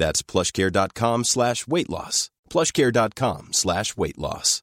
That's plushcare.com slash weight loss. plushcare.com slash weight loss.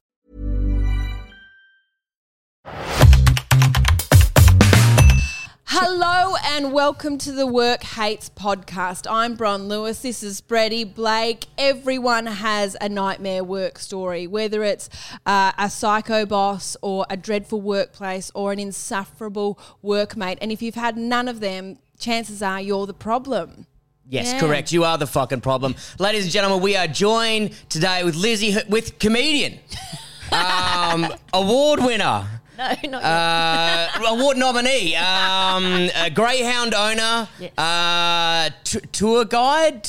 Hello and welcome to the Work Hates podcast. I'm Bron Lewis. This is Brady Blake. Everyone has a nightmare work story, whether it's uh, a psycho boss or a dreadful workplace or an insufferable workmate. And if you've had none of them, chances are you're the problem. Yes, Yeah. correct. You are the fucking problem. Ladies and gentlemen, we are joined today with Lizzy, with comedian, um, award winner, No, not uh, award nominee, um, a Greyhound owner, uh, t- tour guide,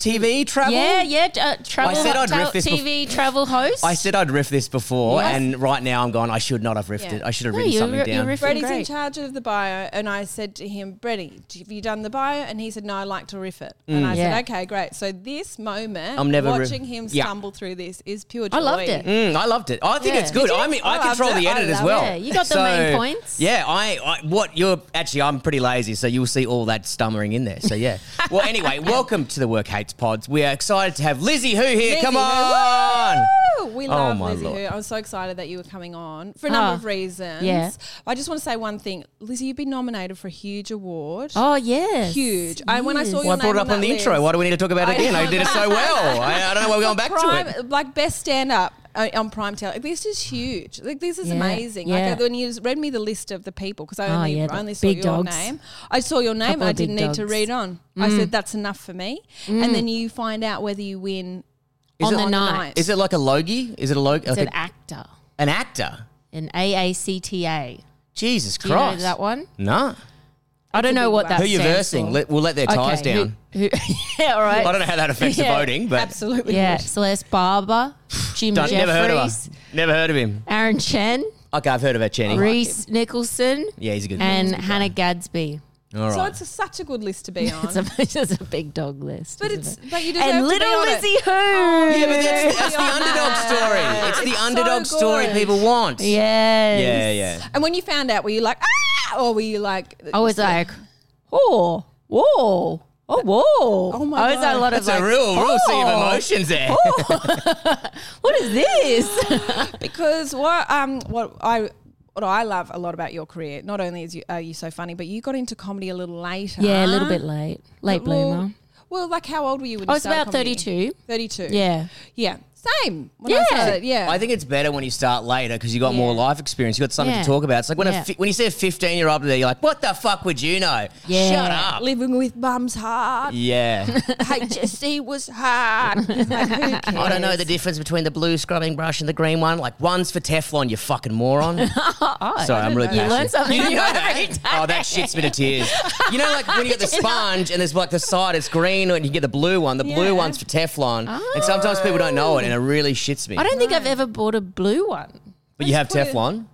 TV travel. Yeah, yeah. Uh, travel, I said I'd riff this TV travel host. I said I'd riff this before, Yes. and right now I'm going. I should not have riffed Yeah. it. I should have No, written you're something ri- down. you're riffing Brady's in charge of the bio, and I said to him, Brady, have you done the bio? And he said, No, I like to riff it. And I Yeah. said, Okay, great. So this moment, I'm never riff- watching him Yeah. stumble through this is pure joy. I loved it. Mm, I loved it. I think Yeah. it's good. I mean, I, I control the I edit as well. it. Yeah, you got the main points. Yeah, I, I what you're actually I'm pretty lazy, so you'll see all that stammering in there. So yeah. well, anyway, welcome to the Work Hates Pods. We are excited to have Lizzy Hoo here. Lizzy Come Who. on. Woo! We Oh, love my Lizzy Lord. Who. I'm so excited that you were coming on for a number Oh, of reasons. yeah. I just want to say one thing. Lizzy, you've been nominated for a huge award. Oh yes, Huge. I- when I saw Yes. your Well, I brought name it up on on the that intro. list. Why do we need to talk about it I again? I know. did it so well. I, I don't know why we're going back to Prime, it. like best stand up on prime tele. This is huge. Like this is Yeah, amazing. yeah. Like when you read me the list of the people because I Oh, only yeah, only saw your dogs. name. I saw your name. Couple I didn't need to dogs. Mm. read on. I said that's enough for me. And then you find out whether you win Is on it- the on night. Is it like a logie? Is it a logie? It's Like an a- actor, an actor? an AACTA. Jesus Do you know Christ. that one? No. I don't know what that Who you stands versing? Let, we'll let their ties Okay, down. Who, who, yeah, all right. I don't know how that affects Yeah. the voting, but absolutely. Yeah, would. Celeste Barber, Jim don't, never heard of Jefferies, her. Never heard of him. Aaron Chen, Okay, I've heard of her, Chenny. Rhys Nicholson, Yeah, he's a good and he's guy. Hannah Gadsby. All right. So it's a, such a good list to be on. It's a, it's just a big dog list. but isn't it's it? but you deserve and to little be on it. Lizzy Hoo. Yeah, but that's, that's the underdog story. It's the It's so underdog story good. people want. Yes. Yeah, yeah. And when you found out, were you like ah, or were you like? I was like, oh, whoa, oh, whoa. Oh my I was God. a lot That's of like, a real, real sea of oh, emotions there. What is this? because what um what I what I love a lot about your career, not only is you are you so funny, but you got into comedy a little later. yeah, a little bit late, late bloomer. Well, like how old were you when I was about comedy? 32. 32. Yeah. Yeah. Same. When I Yeah. started, yeah. I think it's better when you start later because you got more Yeah. life experience. You got something Yeah. to talk about. It's like when Yeah. a fi- when you see a fifteen year old there, you're like, "What the fuck would you know? Yeah. Shut up." living with mum's hard. Yeah, HSC was hard. Like, who I don't know the difference between the blue scrubbing brush and the green one. Like one's for Teflon, you fucking moron. Oh, Sorry, I'm really You passionate. learn something You didn't know every that? Oh, that shits me to tears. You know, like when you get the sponge and there's like the side it's green and you get the blue one. The blue one's for Teflon, and oh. sometimes people don't know it, and it really shits me. I don't think I've ever bought a blue one. but you have Let's put it- Teflon.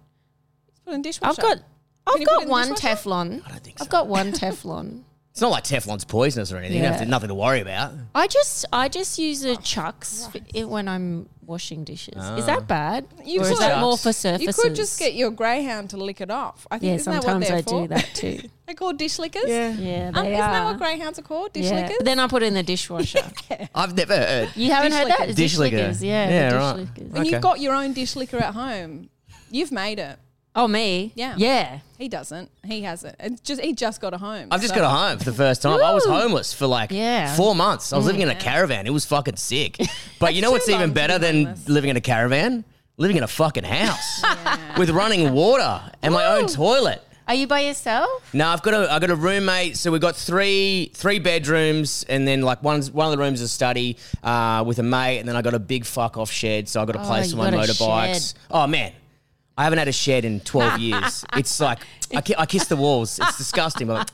Put in dishwasher. I've got I've put it got in the one dishwasher? Teflon. I don't think so. I've got one Teflon. It's not like Teflon's poisonous or anything. You have to, nothing to worry about. I just I just use a Chux f- it when I'm washing dishes. Is that bad? You or is could- that more for surfaces? You could just get your greyhound to lick it off. I think yeah. isn't that what Sometimes they're I for? do that too. They're called dish lickers. Yeah, Um, they isn't that are. what greyhounds are called? Dish yeah. lickers. Then I put it in the dishwasher. I've never heard. You haven't Dish heard that? lickers. Dish licker. lickers, Yeah, Yeah, the dish right. lickers. and you've got your own dish licker at home. You've made it. Oh, me? Yeah. Yeah. He doesn't. He hasn't. It's just he just got a home. I've just so- got a home for the first time. I was homeless for like Yeah. four months. I was living in a caravan. It was fucking sick. But you know too what's even long to better be than homeless. living in a caravan? Living in a fucking house with running water and my own toilet. Are you by yourself? No, I've got a I've got a roommate. So we've got three three bedrooms, and then like one's one of the rooms is a study uh, with a mate, and then I got a big fuck off shed. So I got a Oh, place you for my got a motorbikes. Oh man, I haven't had a shed in twelve years. It's like I, ki- I kiss the walls. It's disgusting, but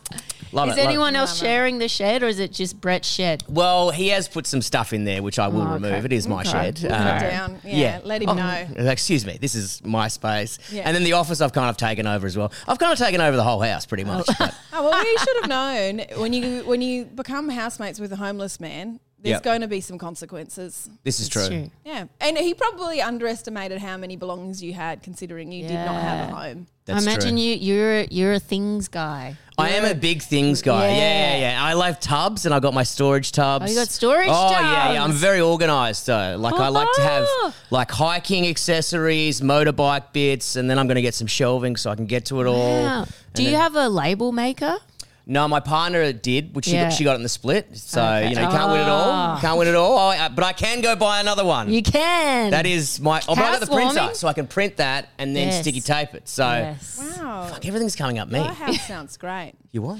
love Is it. love it. anyone else sharing the shed or is it just Brett's shed? Well, he has put some stuff in there, which I will Oh, okay. remove. It is my Okay. shed. Put it Uh, down. Yeah, let him know. Excuse me, this is my space. Yeah. And then the office I've kind of taken over as well. I've kind of taken over the whole house pretty much. but- Oh well, we should have known when you when you become housemates with a homeless man. There's Yep. going to be some consequences. this is It's true. Yeah, and he probably underestimated how many belongings you had, considering you did not have a home. That's I imagine true. you you're you're a things guy. I am a big things guy. Yeah. yeah, Yeah. yeah, I love tubs and I got my storage tubs. Oh, you got storage Oh yeah, yeah. I'm very organized though. Like I like to oh, have Oh. like hiking accessories, motorbike bits, and then I'm going to get some shelving so I can get to it all. Wow. Do you then- have a label maker? No, my partner did, which she Yeah. got, she got it in the split. So Okay. you know, you can't win it all. Ah. Can't win it all. Oh, I- but I can go buy another one. You can. that is my. Oh, but I got the printer, Housewarming? so I can print that and then Yes. sticky tape it. So Yes. Wow, fuck, everything's coming up me. your house sounds great, You what?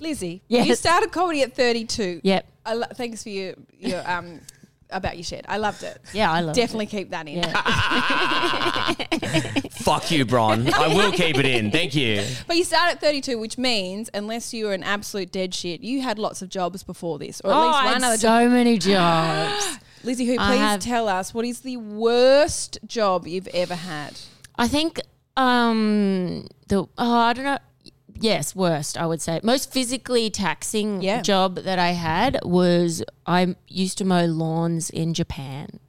Lizzy. Yes. you started comedy at 32. Yep. I lo- thanks for your your um about your shed. I loved it. Yeah, I love Definitely keep that in. Yeah. Fuck you, Bron. I will keep it in. Thank you. But you started at 32, which means unless you were an absolute dead shit, you had lots of jobs before this, or at oh, least I one had other so job. many jobs. Lizzy, who please have- tell us what is the worst job you've ever had? I think um the oh I don't know. Yes, worst I would say. Most physically taxing Yeah. job that I had was I used to mow lawns in Japan.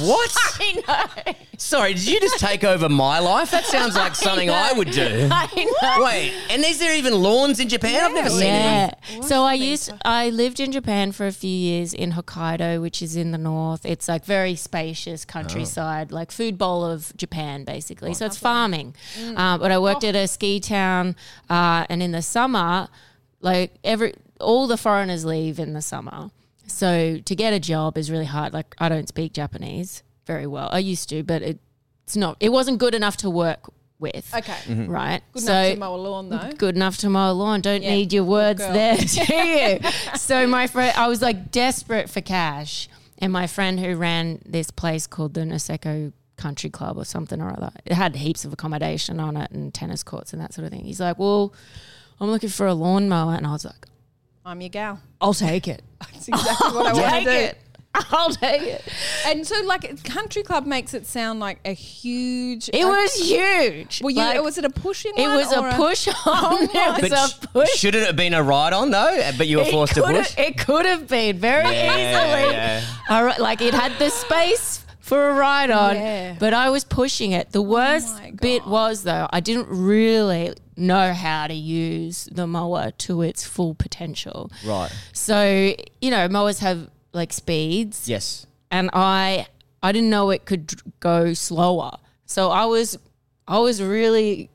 What? I know. Sorry, did you just take over my life? That sounds like something I, would do. I know. Wait, and is there even lawns in Japan? I've never seen Yeah. any. So I used I lived in Japan for a few years in Hokkaido, which is in the north. It's like very spacious countryside, like food bowl of Japan, basically. So it's farming. Uh, but I worked at a ski town, uh, and in the summer, like every all the foreigners leave in the summer. So to get a job is really hard. Like I don't speak Japanese very well. I used to, but it, it's not. It wasn't good enough to work with. Okay. Mm-hmm. Right. Good so enough to mow a lawn, though. good enough to mow a lawn. Don't Yeah, need your words there, do you? so my friend, I was like desperate for cash, and my friend who ran this place called the Niseko Country Club or something or other, it had heaps of accommodation on it and tennis courts and that sort of thing. He's like, "Well, I'm looking for a lawnmower," and I was like, I'm your gal. "I'll take it. That's exactly what I want to do. It. I'll take it." And so, like, country club makes it sound like a huge. It uh, was huge. Well, you, Like, was it a pushing? it was a push on. it was But a push. shouldn't it have been a ride on though? But you were forced to could push. have- It could have been very easily. yeah. All right, like it had the space for a ride on, Yeah. but I was pushing it. The worst my bit was though, I didn't really know how to use the mower to its full potential. Right. So, you know, mowers have like speeds Yes. and I I didn't know it could go slower. So I was I was really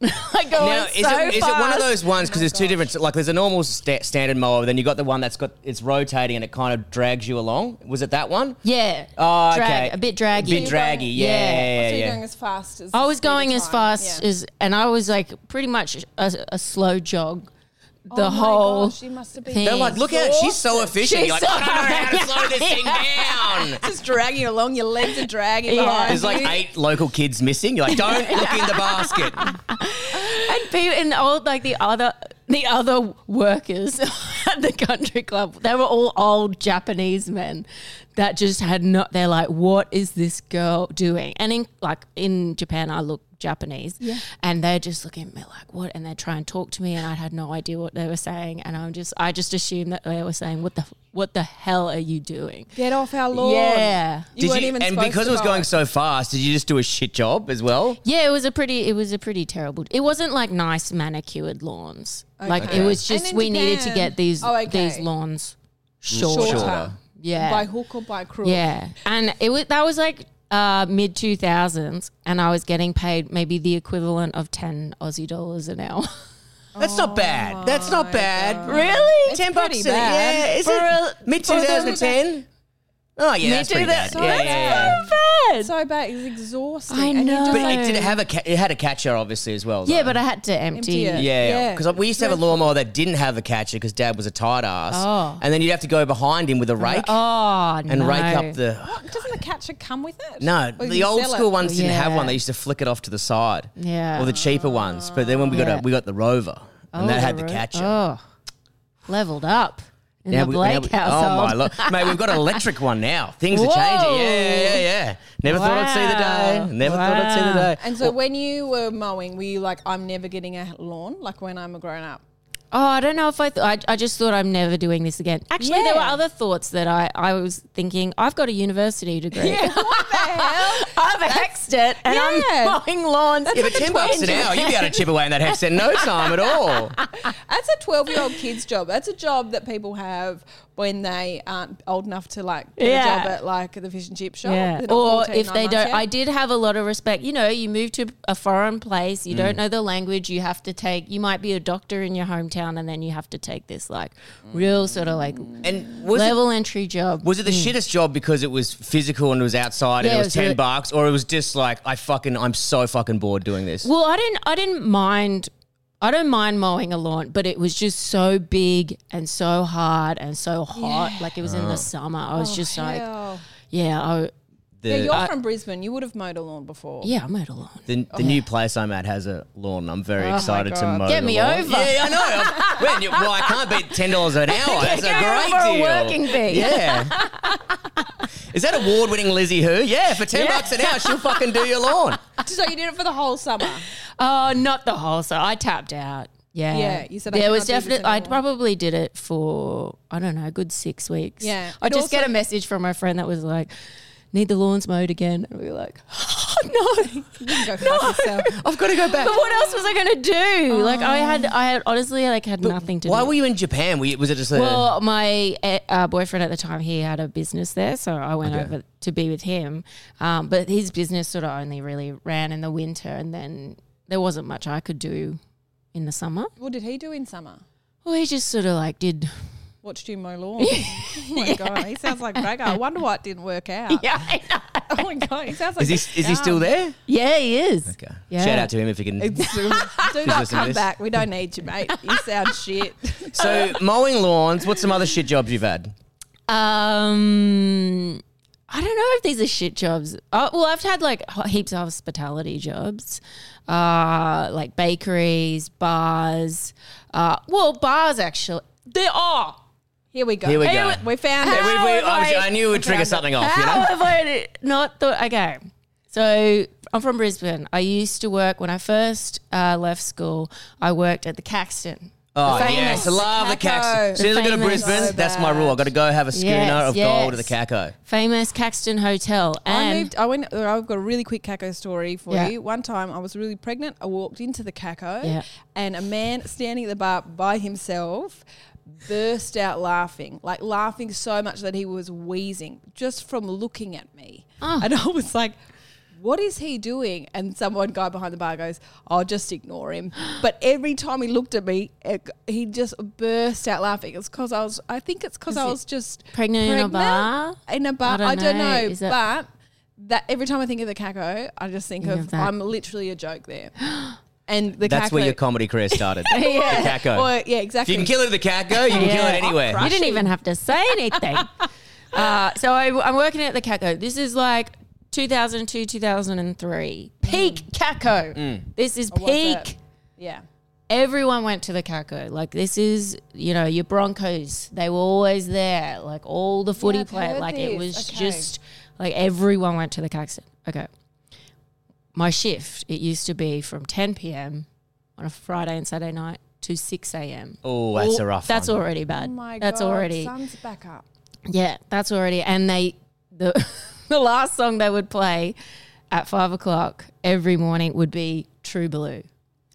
like going Now, is, so it, is it one of those ones because there's two different like there's a normal sta- standard mower then you got the one that's got it's rotating and it kind of drags you along was it that one Yeah. Oh, Drag, okay. a bit draggy. A bit draggy yeah Yeah. yeah so yeah, you're going as fast as I was going as fast Yeah. as, and I was like pretty much a, a slow jog. The Oh whole gosh, you must have been thing. they're like look at she's so efficient. She's you're like so- I don't know how to slow this thing down. Just dragging you along. Your legs are dragging Yeah. behind there's like eight local kids missing. You're like don't look in the basket. And people and all like the other the other workers at the country club they were all old japanese men that just had not they're like what is this girl doing and in like in japan i look japanese yeah. and they're just looking at me like what and they try and talk to me and i had no idea what they were saying and i'm just i just assumed that they were saying what the what the hell are you doing Get off our lawn. Yeah. You Did weren't you, even and because to it was mow going so fast, did you just do a shit job as well? Yeah, it was a pretty it was a pretty terrible. It wasn't like nice manicured lawns. Like Okay. it was just in we needed to get these Oh, okay. these lawns shorter. Shorter. Yeah. By hook or by crook. yeah. And it was that was like uh, mid 2000s and I was getting paid maybe the equivalent of 10 Aussie dollars an hour. That's not bad. That's not bad. really? Ten bucks. pretty a- bad. Yeah, is For it a- mid for a- 2010? Oh yeah, that's pretty bad. So Yeah, that's yeah, yeah. so bad. So bad. It's exhausting. I And you know. just, But it did it have a ca- it had a catcher obviously as well. yeah, though. but I had to empty. Empty it. Yeah, Yeah. because we used to have a lawnmower that didn't have a catcher because Dad was a tight ass, Oh. and then you'd have to go behind him with a rake Oh, and no. rake up the. What? Doesn't the catcher come with it? No, Or you the old sell school it? ones didn't have Yeah. one. They used to flick it off to the side. Yeah. Or the cheaper ones. But then when we got Yeah. a, we got the Rover, and Oh, that had the ro- catcher. Oh, leveled up in Now the we- Blake now we- household. Oh my lord, mate! We've got an electric one now. Things are changing. Yeah, yeah, yeah. Never thought I'd see the day. Never thought I'd see the day. And so when you were mowing, were you like, I'm never getting a lawn? Like when I'm a grown up? Oh, I don't know if I, th- I. I just thought I'm never doing this again. Actually, there were Yeah. other thoughts that I, I was thinking. I've got a university degree. what the hell? I've hexed it, and Yeah. I'm mowing lawns. Yeah, but ten bucks an hour, you'd be able to chip away in that HECS debt in no time at all. That's a 12 year old kid's job. That's a job that people have when they aren't old enough to like get Yeah. a job at like the fish and chip shop. Yeah. Or 14, if they don't, yet. I did have a lot of respect. You know, you move to a foreign place, you Mm. don't know the language, you have to take, you might be a doctor in your hometown, and then you have to take this like real sort of like And was it, level entry job. was it the shittest job because it was physical and it was outside Yeah, and it it was, was ten really- bucks, or it was just like I fucking I'm so fucking bored doing this. Well, I didn't. I didn't mind. I don't mind mowing a lawn, but it was just so big and so hard and so hot. Like it was in the oh. summer. I was oh, just like, Hell. yeah, I, The, yeah, you're from Brisbane. You would have mowed a lawn before. yeah, I mowed a lawn. the, the oh. new place I'm at has a lawn. I'm very Oh excited to mow. Get the me lawn. over. Yeah, I know. well, you- well, I can't beat ten dollars an hour. That's a Get me great over a working fee. Yeah. Is that award-winning Lizzy Hoo? Yeah, for ten bucks an hour, she'll fucking do your lawn. So you did it for the whole summer. Oh, not the whole. So I tapped out. Yeah, Yeah, you said, I there was cannot do this definitely. I probably did it for I don't know, a good six weeks. Yeah. I It just get a message from my friend that was like, "Need the lawns mowed again," and we were like, "Oh no." You go fuck. I've got to go back. But what else was I gonna do? Like I had, I had honestly like had nothing to do. Why do. were you in Japan? Were you- Was it just a, Well, my uh, uh, boyfriend at the time, he had a business there, so I went Okay. over to be with him. Um, but his business sort of only really ran in the winter, and then there wasn't much I could do in the summer. What did he do in summer? Well, he just sort of like did. Watched you mow lawn. oh my god, he sounds like Gregor. I wonder why it didn't work out. Yeah, I know. Oh my god, he sounds like. Is he a is he still there? Yeah, he is. Okay. Yeah. Shout out to him if he can. It's- Do not come back. We don't need you, mate. You sound shit. So mowing lawns. What's some other shit jobs you've had? Um, I don't know if these are shit jobs. Uh, well, I've had like heaps of hospitality jobs, uh, like bakeries, bars. Uh, well, bars actually. There are. Here we go. Here we go. We found Yeah, it. we- we- I, I- I knew it would trigger something off. You How know. have I not thought? Okay, so I'm from Brisbane. I used to work when I first uh, left school. I worked at the Caxton. Oh The famous- yes, I love the Caco. Caxton. As soon as I go to Brisbane, So that's my rule. I got to go have a schooner Yes, of gold at the yes. Caco. famous Caxton Hotel. I And moved. I went. I've got a really quick caco story for Yeah. you. One time, I was really pregnant. I walked into the caco, Yeah. and a man standing at the bar by himself burst out laughing, like laughing so much that he was wheezing just from looking at me. Oh. And I was like, what is he doing? And someone guy behind the bar goes, I'll just ignore him. But every time he looked at me, it, he just burst out laughing. It's because I was, I think it's because I was just Pregnant in a bar? In a bar. I don't I don't know. know. That- but that every time I think of the caco, I just think of, of. I'm literally a joke there. And the That's caco, where your comedy career started. yeah. The caco. Or, yeah, If exactly. you can kill it at the Catco, you can kill it anywhere. You didn't even have to say anything. uh, so I, I'm working at the Caco. This is like 2002, 2003. Peak Caco. This is Or was it? peak. Yeah. Everyone went to the Caco. Like this is, you know, your Broncos. They were always there. Like all the footy I've play. heard Like it was Okay. just like everyone went to the Caxton. Okay. My shift, it used to be from 10 p.m. on a Friday and Saturday night to 6 a.m. Oh, that's Al- a rough That's one. already bad. Oh my that's God. already Sun's back up. yeah, that's already. And they the the last song they would play at five o'clock every morning would be True Blue.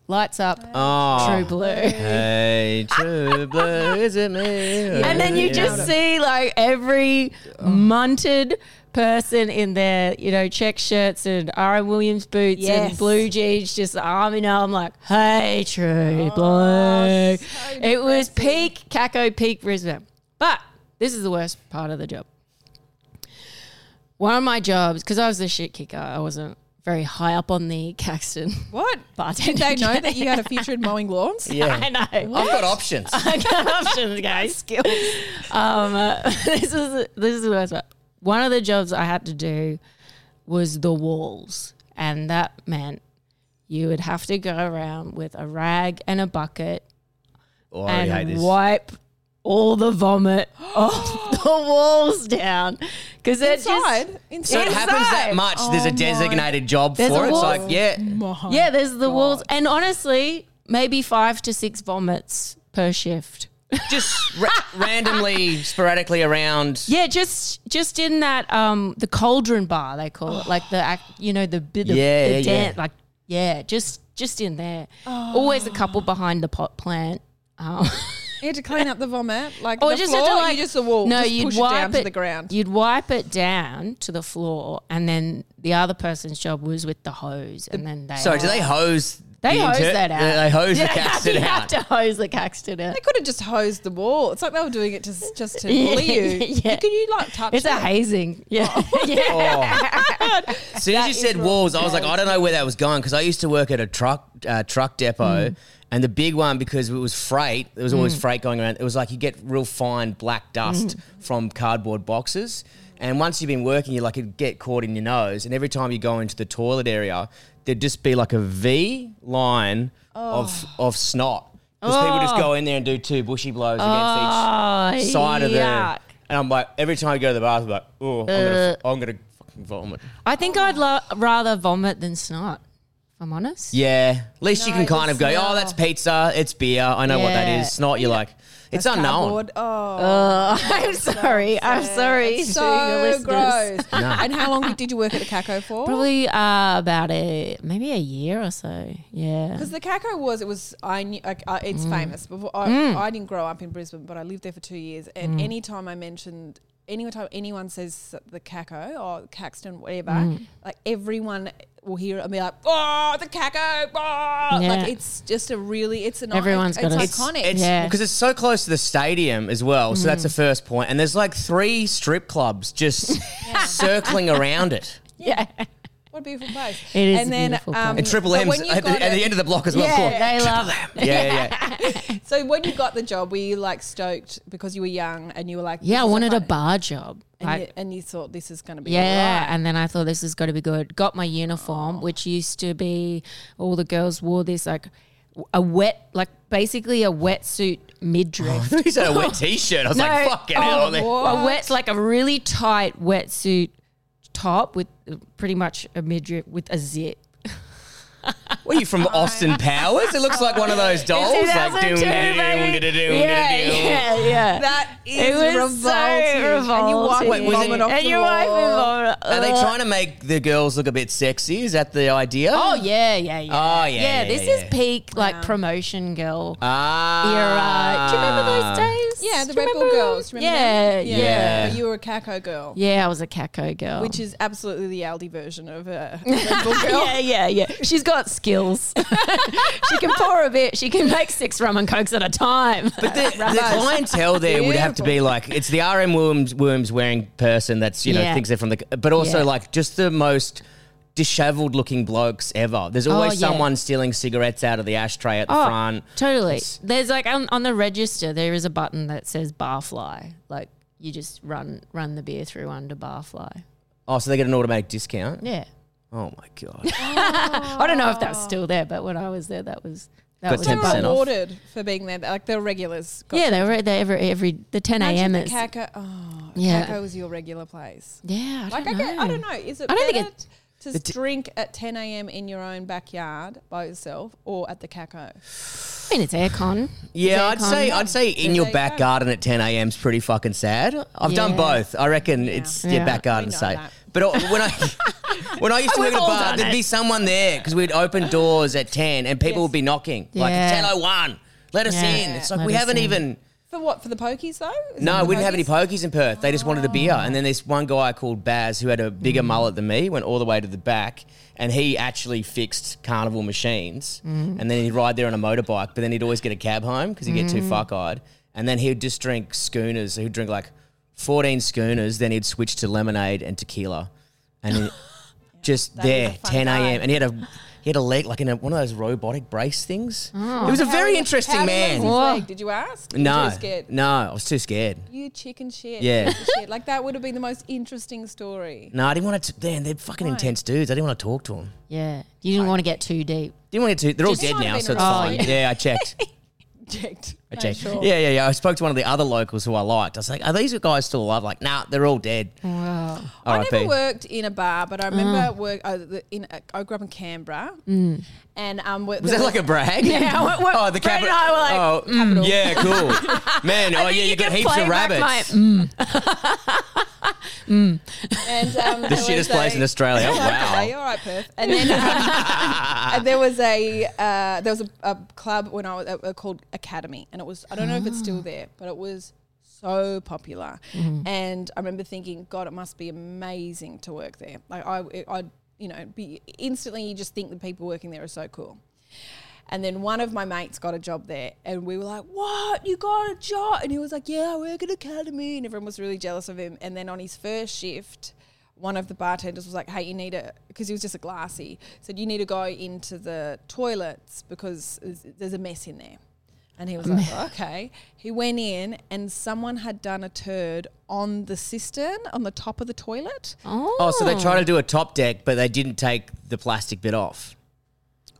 Lights up, Oh. True Blue. Hey, true blue, is it me? And then you just see like every munted person in their, you know, check shirts and R.M. Williams boots Yes. and blue jeans, just arm in arm, like, hey, True oh, Blue. it was peak Caco, peak Brisbane. But this is the worst part of the job. One of my jobs, because I was the shit kicker, I wasn't very high up on the Caxton. What? Bartender Did they know that you had a future in mowing lawns? Yeah. I know. I've got options. I've got options, guys. Skills. Um, uh, this is this is the worst part. One of the jobs I had to do was the walls, and that meant you would have to go around with a rag and a bucket Oh, I already hate and this. wipe all the vomit off the walls down because they're Inside? just Inside? So it happens that Inside. much. There's a Oh my- designated job There's for a it. It's wall. like, yeah. yeah. There's the walls, and honestly, maybe five to six vomits per shift. just ra- randomly, sporadically around. Yeah, just just in that um the cauldron bar they call it, like the act, you know the bit of Yeah, the yeah, yeah. like yeah, just just in there. Always a couple behind the pot plant. Um, You had to clean up the vomit, like or the just floor, had to or like you just the wall. No, just you'd push wipe it down to the ground. You'd wipe it down to the floor, and then the other person's job was with the hose, and then they Sorry, do they hose? they the hose inter- that out. They hose Yeah, the Caxton you out. have to hose the Caxton out. They could have just hosed the wall. It's like they were doing it just just to Yeah, bully you. yeah. Can you like touch It's it? a hazing. Yeah, yeah. As soon as you said walls, I was like, I don't know where that was going because I used to work at a truck uh, truck depot, Mm. And the big one because it was freight. There was always freight going around. It was like you get real fine black dust Mm. from cardboard boxes, and once you've been working, you like it'd get caught in your nose, and every time you go into the toilet area, there'd just be like a V line of of snot. Because people just go in there and do two bushy blows Oh, against each side of the. yuck. And I'm like, every time I go to the bathroom, I'm like, oh, I'm gonna, I'm gonna fucking vomit. I think I'd lo- rather vomit than snot. If I'm honest. Yeah, at least you No, can kind of go, smell. oh, that's pizza, it's beer. I know what that Yeah. is. It's not. You're like, it's That's unknown. cardboard. Oh, Uh, I'm sorry. I'm sorry. It's to your so listeners. gross. And how long did you work at the Caco for? Probably uh, about a maybe a year or so. Yeah. Because the Caco was, it was, I knew, like, uh, Mm. it's famous. Before I, I didn't grow up in Brisbane, but I lived there for two years. And Mm. anytime I mentioned, anytime anyone says the Caco or Caxton, whatever, Mm. like everyone will hear it and be like, oh, the Caco, oh. Yeah. Like it's just a really, it's an Everyone's it's got a- iconic. It's Yeah. because it's so close to the stadium as well. So that's the first point. And there's like three strip clubs just circling around it. yeah. What a beautiful place. It is And a then, beautiful um, place. And Triple M's at the, got at the end of the block as well. Yeah, Come on. they love it. Yeah, yeah, yeah. So when you got the job, were you like stoked because you were young and you were like, Yeah, I wanted a bar job. and, Like, you, and you thought this is going to be Yeah, alright. and then I thought this is got to be good. Got my uniform, which used to be all the girls wore this like a wet, like basically a wetsuit midriff. He said a wet t-shirt. I was like, fucking hell. man. a wet, like a really tight wetsuit top with pretty much a midriff with a zip. What are you from Austin Powers? It looks like one of those dolls. Like, 2002, doom, baby. doom, doom, yeah, doom, doom. yeah, yeah. That is It was revolting. so And you wipe revolting. Wait, was it- vomit off and the your wife wall. involved. Are they trying to make the girls look a bit sexy? Is that the idea? Oh yeah, yeah, yeah. Oh, yeah, yeah. yeah, this yeah. is peak like promotion girl Ah. era. Do you remember those days? Yeah, Yeah, the Do you Red Bull remember? girls. Remember Yeah, them? yeah. But you were a Caco girl. Yeah, I was a Caco girl. Which is absolutely the Aldi version of a Red Bull girl. yeah, yeah, yeah. She's got skills. she can pour a bit. She can make six rum and cokes at a time. But the, the clientele there would have to be like it's the RM Worms, worms wearing person that's you know Yeah. thinks they're from the, but also Yeah. like just the most disheveled looking blokes ever. There's oh, always Oh, yeah. someone stealing cigarettes out of the ashtray at the Oh, front. Totally. It's- There's like on, on the register, there is a button that says barfly. Like you just run run the beer through under barfly. Oh, so they get an automatic discount. Yeah. Oh my god. I don't know if that's still there, but when I was there, that was that Got was They 10% were button. off. awarded for being there. Like the regulars. got Yeah, they were there every every the 10 a.m. the is. Caco. Oh, Yeah. Caco was your regular place. Yeah, I Like don't I, get, know. I don't know. Is it I don't better think it- to t- drink at 10 a.m. in your own backyard by yourself or at the Caco? I mean, it's aircon. Yeah, It's I'd say. I'd say in There your you back go. garden at 10 a.m. is pretty fucking sad. I've done Yeah. both. I reckon it's your Yeah. back garden We know safe. that. But when I when I used to work We've at a all bar, done there'd be someone there because we'd open doors at 10 and people Yes. would be knocking Yeah. like it's 10:01. Let us Yeah. in. It's like Let we us haven't in. even. For what? For the pokies though? Is No, we didn't have any pokies? in Perth. They just wanted a beer. And then this one guy called Baz who had a bigger Mm. mullet than me went all the way to the back and he actually fixed carnival machines. Mm. And then he'd ride there on a motorbike, but then he'd always get a cab home because he'd get too Mm. fuck eyed. And then he'd just drink schooners. He'd drink like 14 schooners. Then he'd switch to lemonade and tequila. And he, just there, a fun 10 guy. a.m. And he had a. He had a leg like in a, one of those robotic brace things. Oh. He was a very he- interesting how he man. loses his Whoa. leg? Did you ask? Or No, You scared. no, I was too scared. You chicken shit. Yeah. shit. Like that would have been the most interesting story. No, I didn't want to. Man, they're fucking intense dudes. I didn't want to talk to them. Yeah, you didn't want to get too deep. Didn't want to. get too. They're all dead now, so a it's fine. result. Yeah, I checked. Checked. I sure. Yeah, yeah, yeah. I spoke to one of the other locals who I liked. I was like, "Are these guys still alive?" Like, nah, they're all dead. Wow. I never worked in a bar, but I remember Uh. work. Uh, in I grew up in Canberra, and um, Was that like a brag? Yeah, what- what- oh, the Brad capital. and I were like, oh, mm, yeah, cool. Man, oh yeah, you, got heaps of rabbits. my- mm. and um, the shittest place a- in Australia. Okay, wow. Okay, all right, Perth. And then um, and there was a uh, there was a, a club when I was uh, called Academy, and it was I don't know if it's still ah. there, but it was so popular. Mm-hmm. And I remember thinking, God, it must be amazing to work there. Like I, I, you know, be instantly you just think the people working there are so cool. And then one of my mates got a job there, and we were like, "What? You got a job?" And he was like, "Yeah, I work at Academy," and everyone was really jealous of him. And then on his first shift, one of the bartenders was like, "Hey, you need to," because he was just a glassy, said, "You need to go into the toilets because there's a mess in there." And he was like, oh, "Okay." He went in, and someone had done a turd on the cistern on the top of the toilet. Oh, Oh, so they tried to do a top deck, but they didn't take the plastic bit off.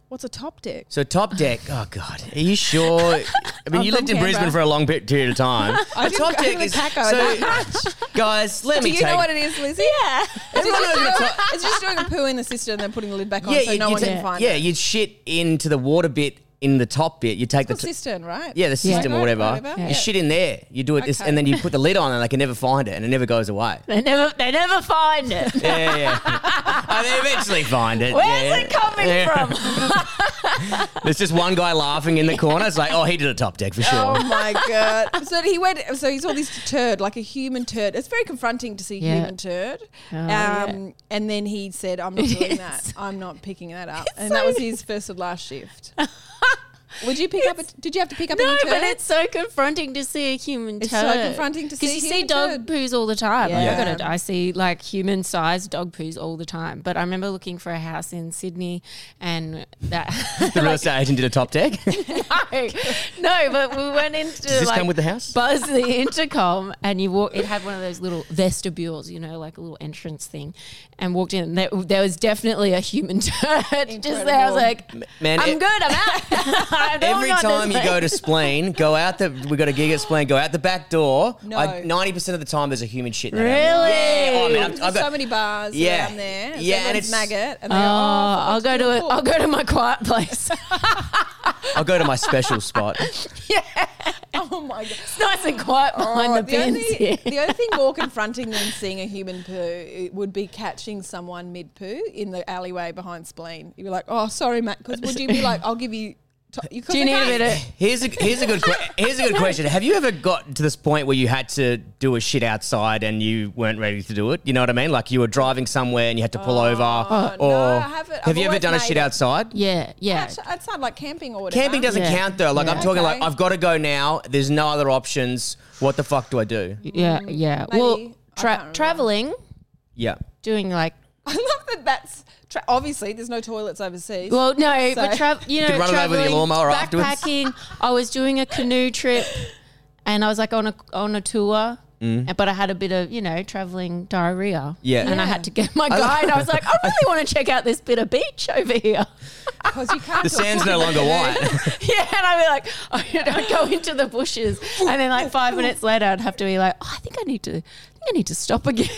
What's a top deck? So top deck. Oh God, are you sure? I mean, I'm you from lived in Brisbane for a long bit- period of time. I A didn't top go to deck the is so. that Guys, let Do me you take. know what it is, Lizzy? Yeah. Everyone knows what a top- it's just doing a poo in the cistern and then putting the lid back on yeah, so you, no you one ta- can find yeah, it. you'd shit into the water bit in the top bit. You take It's the a t- cistern, right? yeah the system or Right, whatever. whatever. You Yeah. shit in there. You do it, this, Okay. and then you put the lid on, and they can never find it, and it never goes away. they never they never find it. Yeah, yeah. oh, they eventually find it. Where's yeah. it coming Yeah. from? There's just one guy laughing in the corner. It's like, oh, he did a top deck for sure. Oh my god! So he went. So he saw this turd, like a human turd. It's very confronting to see Yeah. human turd. Oh, um, yeah. And then he said, "I'm not doing that. I'm not picking that up." And that was his first and last shift. Would you pick up? A, did you have to pick up No, any turd? but it's so confronting to see a human It's turd. so confronting to see because you a see human dog turd. poos all the time. Like, I Yeah. got it. I see like human sized dog poos all the time. But I remember looking for a house in Sydney, and that the real estate agent did a top deck. No, no, but we went into Does this like come with the house? buzz the intercom, and you walk. It had one of those little vestibules, you know, like a little entrance thing, and walked in. And there, there was definitely a human turd just there. I was like, Man, I'm e- good. I'm out. I don't Every want time this you go to Spleen, go out the. We got a gig at Spleen. Go out the back door. No. Ninety percent of the time, there's a human shit. in that Really? Yeah. Oh, man, I've, I've got, so many bars Yeah. around there. Yeah, and it's- maggot. And Oh, they go, oh, I'll go to it. I'll go to my quiet place. I'll go to my special spot. Yeah. Oh my god! it's nice and quiet behind Oh, the the, bins only, here. the only thing more confronting than seeing a human poo would be catching someone mid poo in the alleyway behind spleen. You'd be like, "Oh, sorry, Matt," because would you be like, "I'll give you You Do you need a bit of? Here's a here's a good que- here's a good question. Have you ever got to this point where you had to do a shit outside and you weren't ready to do it? You know what I mean? Like you were driving somewhere and you had to pull over, or no, I haven't. I've you ever always done a made shit it. outside? Yeah, yeah. Outside outside, like camping or whatever. Camping doesn't Yeah. count though. Like I'm Yeah. talking like Okay. I've got to go now. There's no other options. What the fuck do I do? Yeah, yeah. Mm, maybe. Well, I can't tra- remember. traveling, Yeah. doing like I love that. That's tra- obviously there's no toilets overseas. Well, no, but So- tra- you know, Could run it over with your traveling, lawnmower afterwards. backpacking. I was doing a canoe trip, and I was like on a on a tour. and- But I had a bit of, you know, traveling diarrhea. Mm. Yeah. And I had to get my guide. I was like, I really want to check out this bit of beach over here. because you can't. The sand's no longer canoe. white. yeah. And I'd be like, oh, I'd go into the bushes. And then like five minutes later, I'd have to be like, oh, I think I need to, I think I need to stop again.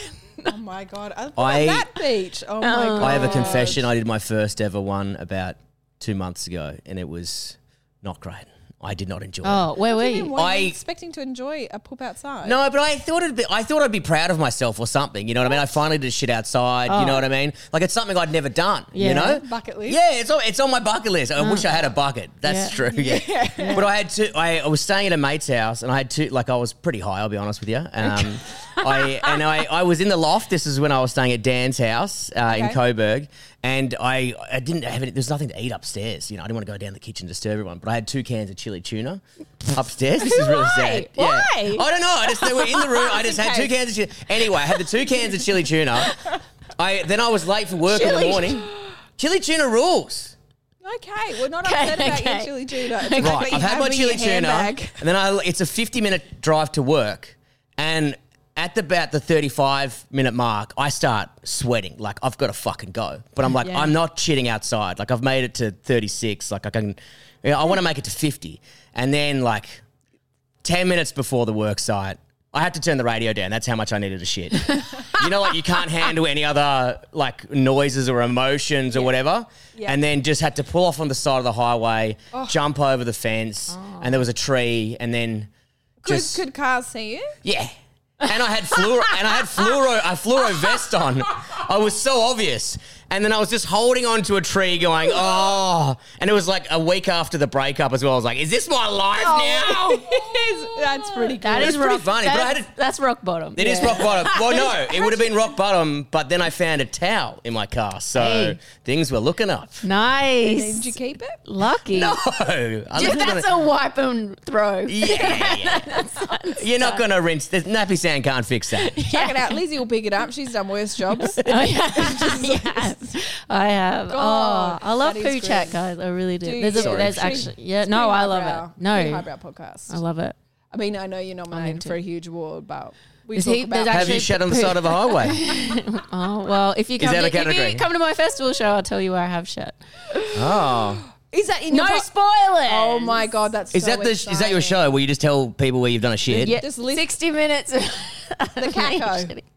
Oh my god! I, I- that beach. Oh my god! I have a confession. I did my first ever one about two months ago, and it was not great. I did not enjoy it. Oh, where were you mean, you? what are you I- expecting to enjoy a poop outside? No, but I thought it'd be, I thought I'd be proud of myself or something. You know what I mean? I finally did shit outside. You know what I mean? Like it's something I'd never done. Yeah. You know, Bucket list? Yeah, it's on, it's on my bucket list. I wish I had a bucket. That's Yeah. true. Yeah. But I had two. I, I was staying at a mate's house, and I had two. Like I was pretty high. I'll be honest with you. Um, I and I, I was in the loft. This is when I was staying at Dan's house uh, in Okay. Coburg, and I I didn't have any. There's nothing to eat upstairs. You know, I didn't want to go down the kitchen to disturb everyone. But I had two cans of chili tuna upstairs. This is really Why? sad. Why? I don't know. I just they were in the room. I just had two cans of chili. Anyway, I had the two cans of chili tuna. I then I was late for work in the Chili- morning. Chili tuna rules. Okay, we're not Okay, upset about your okay. chili tuna. It's the Right, I've had my it in your chili tuna, handbag. and then I, it's a 50 minute drive to work, and at the, about the 35 minute mark, I start sweating like I've got to fucking go. But I'm like, Yeah. I'm not shitting outside. Like I've made it to 36. Like I can, you know, I want to make it to 50, and then like 10 minutes before the work site. I had to turn the radio down. That's how much I needed to shit. you know, like you can't handle any other like noises or emotions or whatever. Yeah. And then just had to pull off on the side of the highway, oh. jump over the fence, and there was a tree, and then Could, just could cars see you? yeah. And I had fluoro, and I had fluoro, a fluoro vest on. I was so obvious. And then I was just holding on to a tree, going, "Oh!" And it was like a week after the breakup as well. I was like, "Is this my life oh. now?" That's pretty good. That It is pretty rock, funny, but I That's, had to- that's rock bottom. It is rock bottom. Well, no, it would have been rock bottom, but then I found a towel in my car, so Hey. things were looking up. Nice. Did you keep it? Lucky. No, I Yeah, lived on that's a wipe and throw. yeah, yeah. You're not going to rinse. The nappy sand can't fix that. Check it out. Lizzy will pick it up. She's done worse jobs. Oh, yeah. Yes, I have. God, oh, I love poo chat, guys. I really do. Do there's a, you? there's actually, yeah. It's No, pretty I love highbrow. it. No, highbrow podcast. I love it. I mean, I know you're nominated into for a huge award, but we Is talk he- about Have you shat on the side of a highway? Oh well, if you come, to, if you come to my festival show, I'll tell you where I have shit. Oh, Is that in No your po- spoilers. Oh my god, that's is so that the is that your show where you just tell people where you've done a shit? Yeah, Just list- sixty minutes. Of the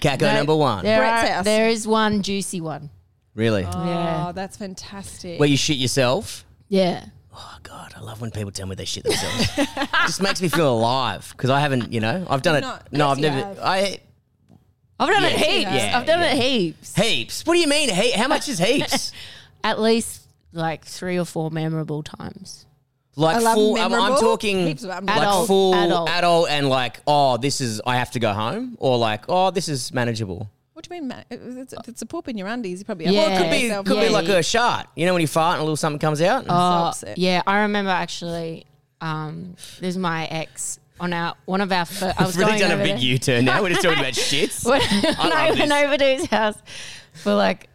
Caco. Caco number one. There, Brett's are- house. there is one juicy one. Really? Oh, yeah. Oh, that's fantastic. Where you shit yourself? Yeah. Oh God, I love when people tell me they shit themselves. it just makes me feel alive because I haven't, you know, I've done it. Not- no, I've never. have. I I've done Yes, it heaps. yeah, I've done yeah. it heaps. heaps. What do you mean? He, how much is heaps? At least like three or four memorable times. Like I love full. I'm, I'm memorable. talking Heaps of them. like Adult, full adult. adult. and like, oh, this is I have to go home, or like, oh, this is manageable. what do you mean, man? It's, it's a poop in your undies, you probably Yeah. have Well, it could be yourself could be Yeah. like a shot. You know when you fart and a little something comes out. Oh, upset. yeah. I remember actually, um, there's my ex on our one of our. Fir- I was We've really going done a over big there- U-turn now. We're just talking about shits. when, when I, love went this. over to his house for like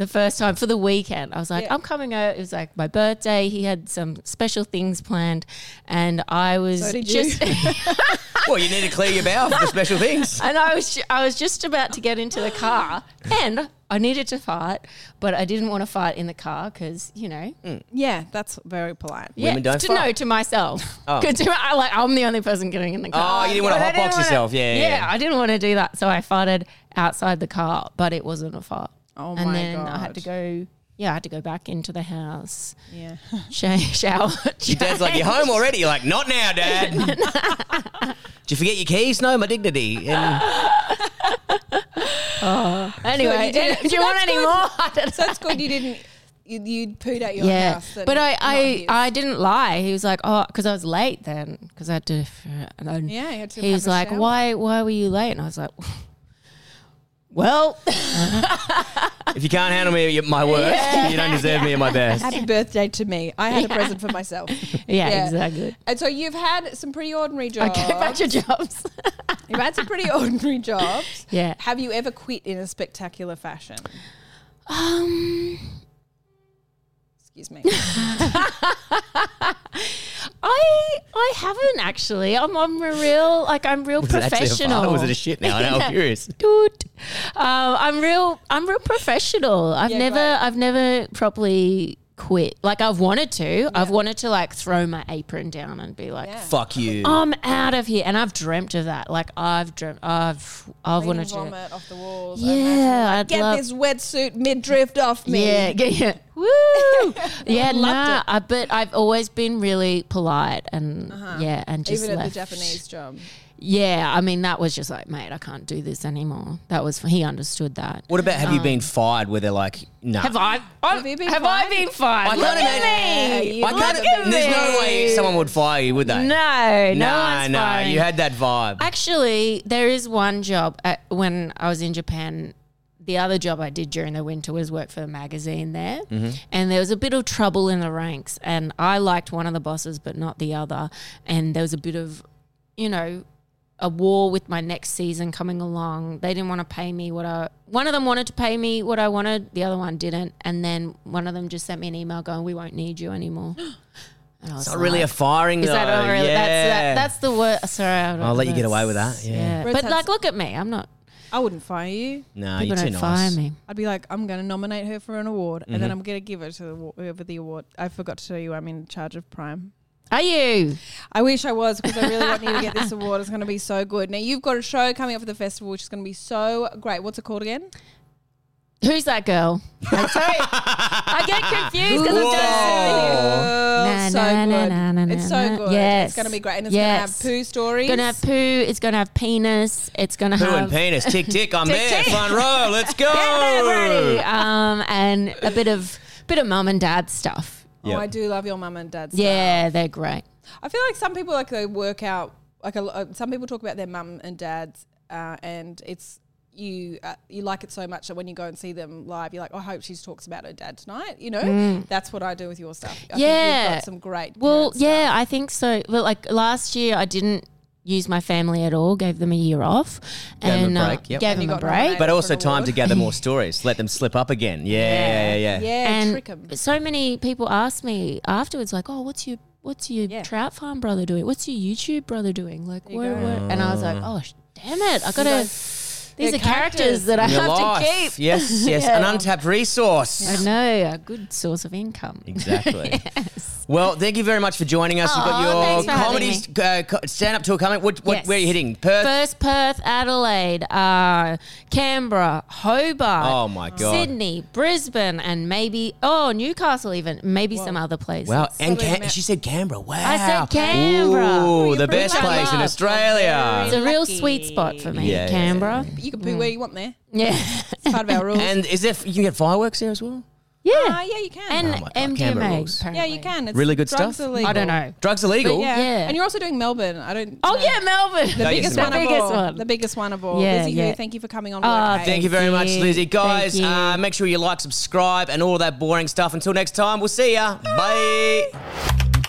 the first time for the weekend. I was like, Yeah. I'm coming over. It was like my birthday. He had some special things planned, and I was So did you. just. well, you need to clear your bowel for the special things. And I was ju- I was just about to get into the car, and I needed to fart, but I didn't want to fart in the car because you know, mm. Yeah, that's very polite. yeah, Women don't to fart. know to myself. Oh. oh. 'Cause to- I, like I'm the only person getting in the oh, car. Oh, you didn't want to But I didn't hotbox yourself. Yeah, yeah, yeah. I didn't want to do that, so I farted outside the car, but it wasn't a fart. Oh and my then I had to go. Yeah, I had to go back into the house, Yeah. sh- shower. Your dad's like, you're home already. You're like, not now, Dad. Did you forget your keys? No, my dignity. And oh. Anyway, Good, you did it. do you So want any good. more? So it's good you didn't you, you'd pooed at your yeah, house. than but I I. I didn't lie. He was like, oh, because I was late then because I had to. And then Yeah, you had to he have was a like, shower. why why were you late? And I was like, well, If you can't handle me at my worst, you don't deserve me at my best. Happy birthday to me. I had a present for myself. yeah, Yeah. exactly. And so you've had some pretty ordinary jobs. get back to jobs. You've had some pretty ordinary jobs. yeah. Have you ever quit in a spectacular fashion? Um, Excuse me. I I haven't actually. I'm I'm a real like I'm real Was it a professional. fart was it a shit now? I I'm curious. Dude, um, I'm real. I'm real professional. I've Yeah, never. great. I've never properly quit. Like I've wanted to. I've wanted to like throw my apron down and be like, Yeah. Fuck you. I'm out of here. And I've dreamt of that. Like I've dreamt. I've. I've Reading wanted to. vomit off the walls. Yeah, like, I'd get love- this wetsuit mid drift off me. Yeah, yeah, yeah. Woo! yeah, Loved nah. I, but I've always been really polite and yeah, and just Uh-huh. Even at left. the Japanese job. Yeah, I mean that was just like, mate, I can't do this anymore. That was he understood that. What about have you been fired where they're like, no? Have I? Have you been have I fired? been fired? I Look can't at imagine- me. I Look can't. at There's no way someone would fire you, would they? No, no nah, one's nah. firing. You had that vibe. Actually, there is one job at, when I was in Japan. The other job I did during the winter was work for a magazine there, Mm-hmm. and there was a bit of trouble in the ranks. And I liked one of the bosses, but not the other. And there was a bit of, you know, a war with my next season coming along. They didn't want to pay me what I. One of them wanted to pay me what I wanted. The other one didn't. And then one of them just sent me an email going, "We won't need you anymore." And I was it's not really a firing is though. that really? yeah. That's that, that's the word. Sorry, I don't- I'll let you get away with that, yeah. Brett but like, look at me. I'm not. I wouldn't fire you. no, people you're too don't nice. fire me. I'd be like, I'm going to nominate her for an award, and then Mm-hmm. I'm going to give it to the, whoever the award. I forgot to tell you, I'm in charge of Prime. Are you? I wish I was because I really want you to get this award. It's going to be so good. Now you've got a show coming up for the festival, which is going to be so great. What's it called again? Who's that girl? I'm sorry. I get confused because I'm Whoa. Oh, Na, so na, na, good. na, na, it's so good. Yes. It's going to be great, and it's Yes. going to have poo stories. It's gonna have poo. It's gonna have penis. It's gonna have. Poo and penis. Tick tick. I'm Tick, there. tick. Front row. Let's go. Get ready. Um, and a bit of bit of mum and dad stuff. Oh, I do love your mum and dad. Yeah, they're great. I feel like some people like they work out like a, uh, some people talk about their mum and dads, uh, and it's you uh, you like it so much that when you go and see them live, you're like, oh, I hope she talks about her dad tonight. You know, that's what I do with your stuff. I think you've Yeah. got some great. Well, yeah, stuff. I think so. Well, like last year, I didn't use my family at all. Gave them a year off, Gave 'em and a uh, break, yep. gave And them a break. But also time award. to gather more stories. Let them slip up again. Yeah, yeah, yeah. yeah. yeah, and trick 'em. so many people ask me afterwards, like, "Oh, what's your what's your Yeah. trout farm brother doing? What's your YouTube brother doing? Like, where, you what, go. what? And I was like, "Oh, sh- damn it! I gotta." These are characters characters. that I have life. to keep. Yes, yes. An untapped resource. I know a good source of income. Exactly. Well, thank you very much for joining us. You've got your for comedy uh, co- stand-up tour coming. What, what, Yes. Where are you hitting? Perth? First Perth, Adelaide, uh, Canberra, Hobart, Oh, my God. Sydney, Brisbane, and maybe oh Newcastle, even maybe some other places. Wow. And Southern Cam- Ma- she said Canberra. Wow. I said Canberra. Ooh, you're the pretty best lucky. place in Love. Australia. It's a real Lucky. sweet spot for me, Yeah, yeah, Canberra. You can poo where you want there. Yeah, It's part of our rules. And is there, you can get fireworks there as well? Yeah, Ah, yeah, you can. and Oh God, MDMA. apparently. yeah, you can. It's Really good drugs stuff? Are legal. I don't know. Drugs illegal? Yeah. Yeah. and you're also doing Melbourne. I don't. Oh know. yeah, Melbourne. The No, biggest one the of biggest all. one. The biggest one of all. Yeah, Lizzy yeah. Hoo, thank you for coming on. Oh, Work Thank you very much. Lizzy. Guys, uh, make sure you like, subscribe, and all that boring stuff. Until next time, we'll see ya. Bye.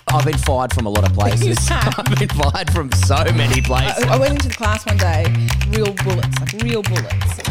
I've been fired from a lot of places. I've been fired from so many places. I went into the class one day, real bullets, like real bullets.